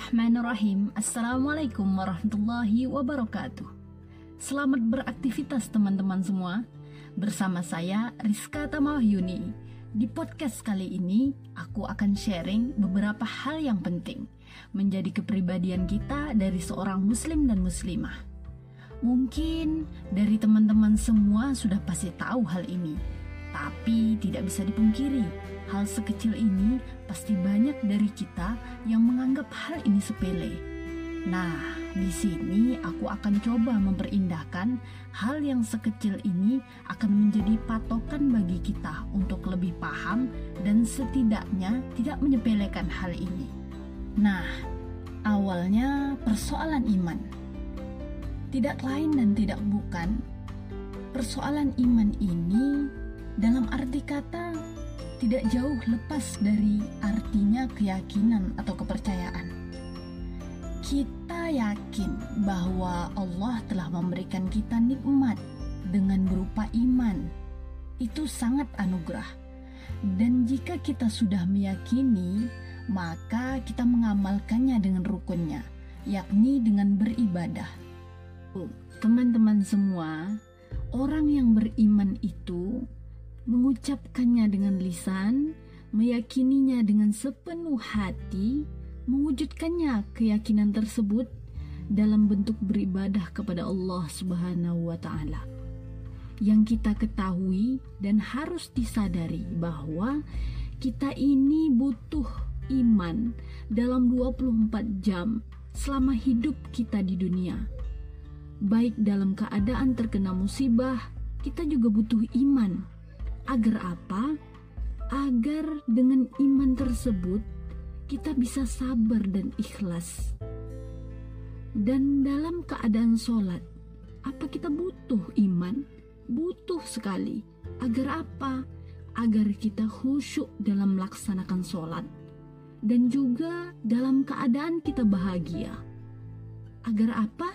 Bismillahirrahmanirrahim. Assalamualaikum warahmatullahi wabarakatuh. Selamat beraktivitas teman-teman semua. Bersama saya Rizka Tamahyuni Di podcast kali ini Aku akan sharing beberapa hal yang penting Menjadi kepribadian kita dari seorang muslim dan muslimah. Mungkin dari teman-teman semua sudah pasti tahu hal ini tapi tidak bisa dipungkiri, hal sekecil ini pasti banyak dari kita yang menganggap hal ini sepele. Nah, di sini aku akan coba memperindahkan hal yang sekecil ini akan menjadi patokan bagi kita untuk lebih paham dan setidaknya tidak menyepelekan hal ini. Nah, awalnya persoalan iman. Tidak lain dan tidak bukan, persoalan iman ini dalam arti kata tidak jauh lepas dari artinya keyakinan atau kepercayaan. Kita yakin bahwa Allah telah memberikan kita nikmat dengan berupa iman. Itu sangat anugerah. Dan jika kita sudah meyakini, maka kita mengamalkannya dengan rukunnya, yakni dengan beribadah. Teman-teman semua, orang yang beriman itu mengucapkannya dengan lisan, meyakininya dengan sepenuh hati, mewujudkannya keyakinan tersebut dalam bentuk beribadah kepada Allah Subhanahu wa taala. Yang kita ketahui dan harus disadari bahwa kita ini butuh iman dalam 24 jam selama hidup kita di dunia. Baik dalam keadaan terkena musibah, kita juga butuh iman Agar apa? Agar dengan iman tersebut kita bisa sabar dan ikhlas. Dan dalam keadaan sholat, apa kita butuh iman? Butuh sekali. Agar apa? Agar kita khusyuk dalam melaksanakan sholat. Dan juga dalam keadaan kita bahagia. Agar apa?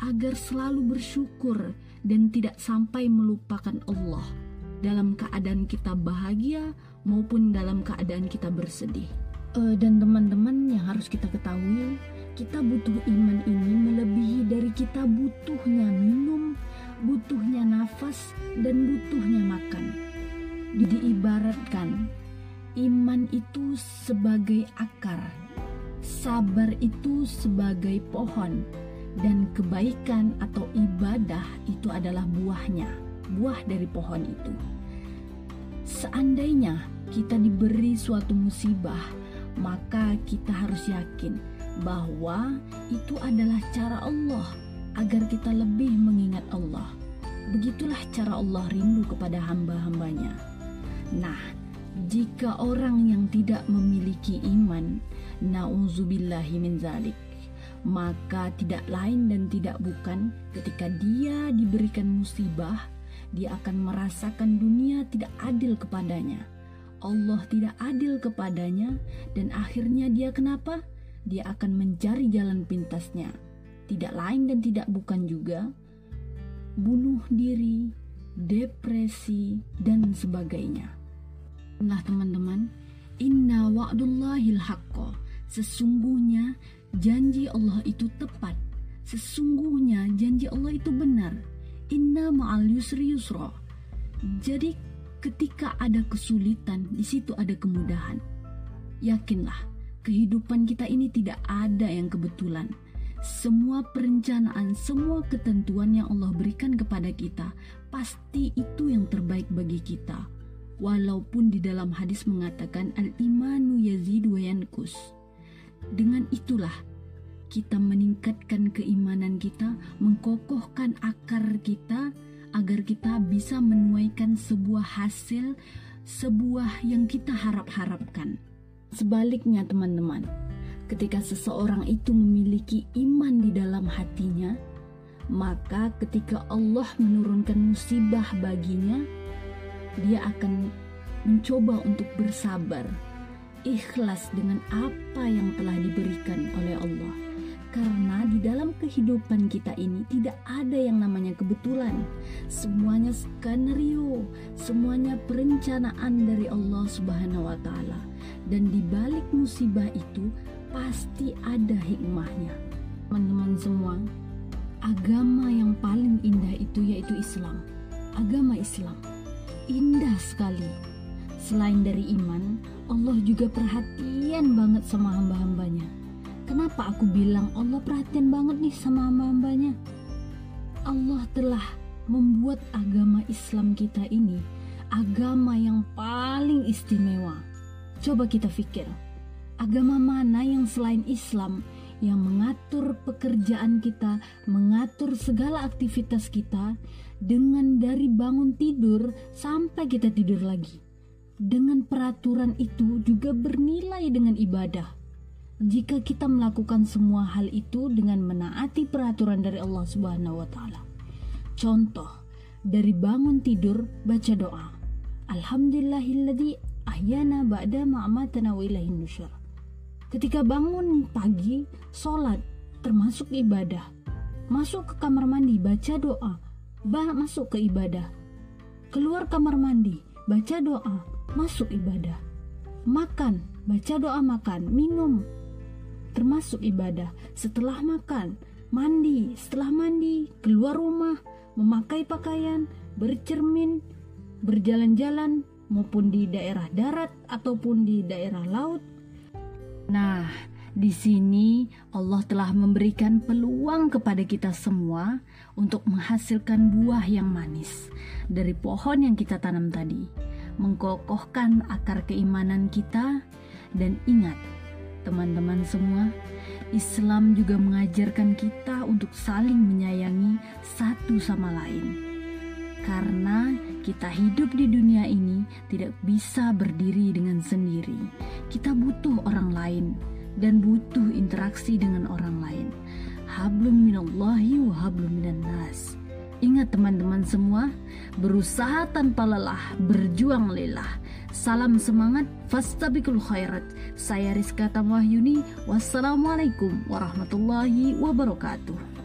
Agar selalu bersyukur dan tidak sampai melupakan Allah dalam keadaan kita bahagia maupun dalam keadaan kita bersedih. Uh, dan teman-teman yang harus kita ketahui, kita butuh iman ini melebihi dari kita butuhnya minum, butuhnya nafas, dan butuhnya makan. Diibaratkan, iman itu sebagai akar, sabar itu sebagai pohon, dan kebaikan atau ibadah itu adalah buahnya buah dari pohon itu. Seandainya kita diberi suatu musibah, maka kita harus yakin bahwa itu adalah cara Allah agar kita lebih mengingat Allah. Begitulah cara Allah rindu kepada hamba-hambanya. Nah, jika orang yang tidak memiliki iman, nauzubillahi min zalik, maka tidak lain dan tidak bukan ketika dia diberikan musibah, dia akan merasakan dunia tidak adil kepadanya. Allah tidak adil kepadanya dan akhirnya dia kenapa? Dia akan mencari jalan pintasnya. Tidak lain dan tidak bukan juga bunuh diri, depresi dan sebagainya. Nah, teman-teman, inna wa'dullahil haqqo. Sesungguhnya janji Allah itu tepat. Sesungguhnya janji Allah itu benar inna ma'al yusri yusra. Jadi ketika ada kesulitan, di situ ada kemudahan. Yakinlah, kehidupan kita ini tidak ada yang kebetulan. Semua perencanaan, semua ketentuan yang Allah berikan kepada kita, pasti itu yang terbaik bagi kita. Walaupun di dalam hadis mengatakan al-imanu yazidu wa. Dengan itulah kita meningkatkan keimanan kita, mengkokohkan akar kita agar kita bisa menuaikan sebuah hasil, sebuah yang kita harap-harapkan. Sebaliknya, teman-teman, ketika seseorang itu memiliki iman di dalam hatinya, maka ketika Allah menurunkan musibah baginya, dia akan mencoba untuk bersabar, ikhlas dengan apa yang telah diberikan oleh Allah karena di dalam kehidupan kita ini tidak ada yang namanya kebetulan. Semuanya skenario, semuanya perencanaan dari Allah Subhanahu wa taala. Dan di balik musibah itu pasti ada hikmahnya. Teman-teman semua, agama yang paling indah itu yaitu Islam. Agama Islam indah sekali. Selain dari iman, Allah juga perhatian banget sama hamba-hambanya. Kenapa aku bilang Allah perhatian banget nih sama hamba-hambanya? Allah telah membuat agama Islam kita ini agama yang paling istimewa. Coba kita pikir, agama mana yang selain Islam yang mengatur pekerjaan kita, mengatur segala aktivitas kita dengan dari bangun tidur sampai kita tidur lagi. Dengan peraturan itu juga bernilai dengan ibadah. Jika kita melakukan semua hal itu dengan menaati peraturan dari Allah Subhanahu wa taala. Contoh, dari bangun tidur baca doa. Alhamdulillahilladzi ahyana ba'da ma'amatana wa ilahin nusyur. Ketika bangun pagi, sholat termasuk ibadah. Masuk ke kamar mandi, baca doa, bah masuk ke ibadah. Keluar kamar mandi, baca doa, masuk ibadah. Makan, baca doa makan, minum, termasuk ibadah. Setelah makan, mandi, setelah mandi, keluar rumah, memakai pakaian, bercermin, berjalan-jalan maupun di daerah darat ataupun di daerah laut. Nah, di sini Allah telah memberikan peluang kepada kita semua untuk menghasilkan buah yang manis dari pohon yang kita tanam tadi, mengkokohkan akar keimanan kita dan ingat teman-teman semua, Islam juga mengajarkan kita untuk saling menyayangi satu sama lain. Karena kita hidup di dunia ini tidak bisa berdiri dengan sendiri. Kita butuh orang lain dan butuh interaksi dengan orang lain. Hablum minallahi wa hablum minan nas. Ingat teman-teman semua, berusaha tanpa lelah, berjuang lillah. Salam semangat, fastabikul khairat. Saya Rizka Tamwahyuni, wassalamualaikum warahmatullahi wabarakatuh.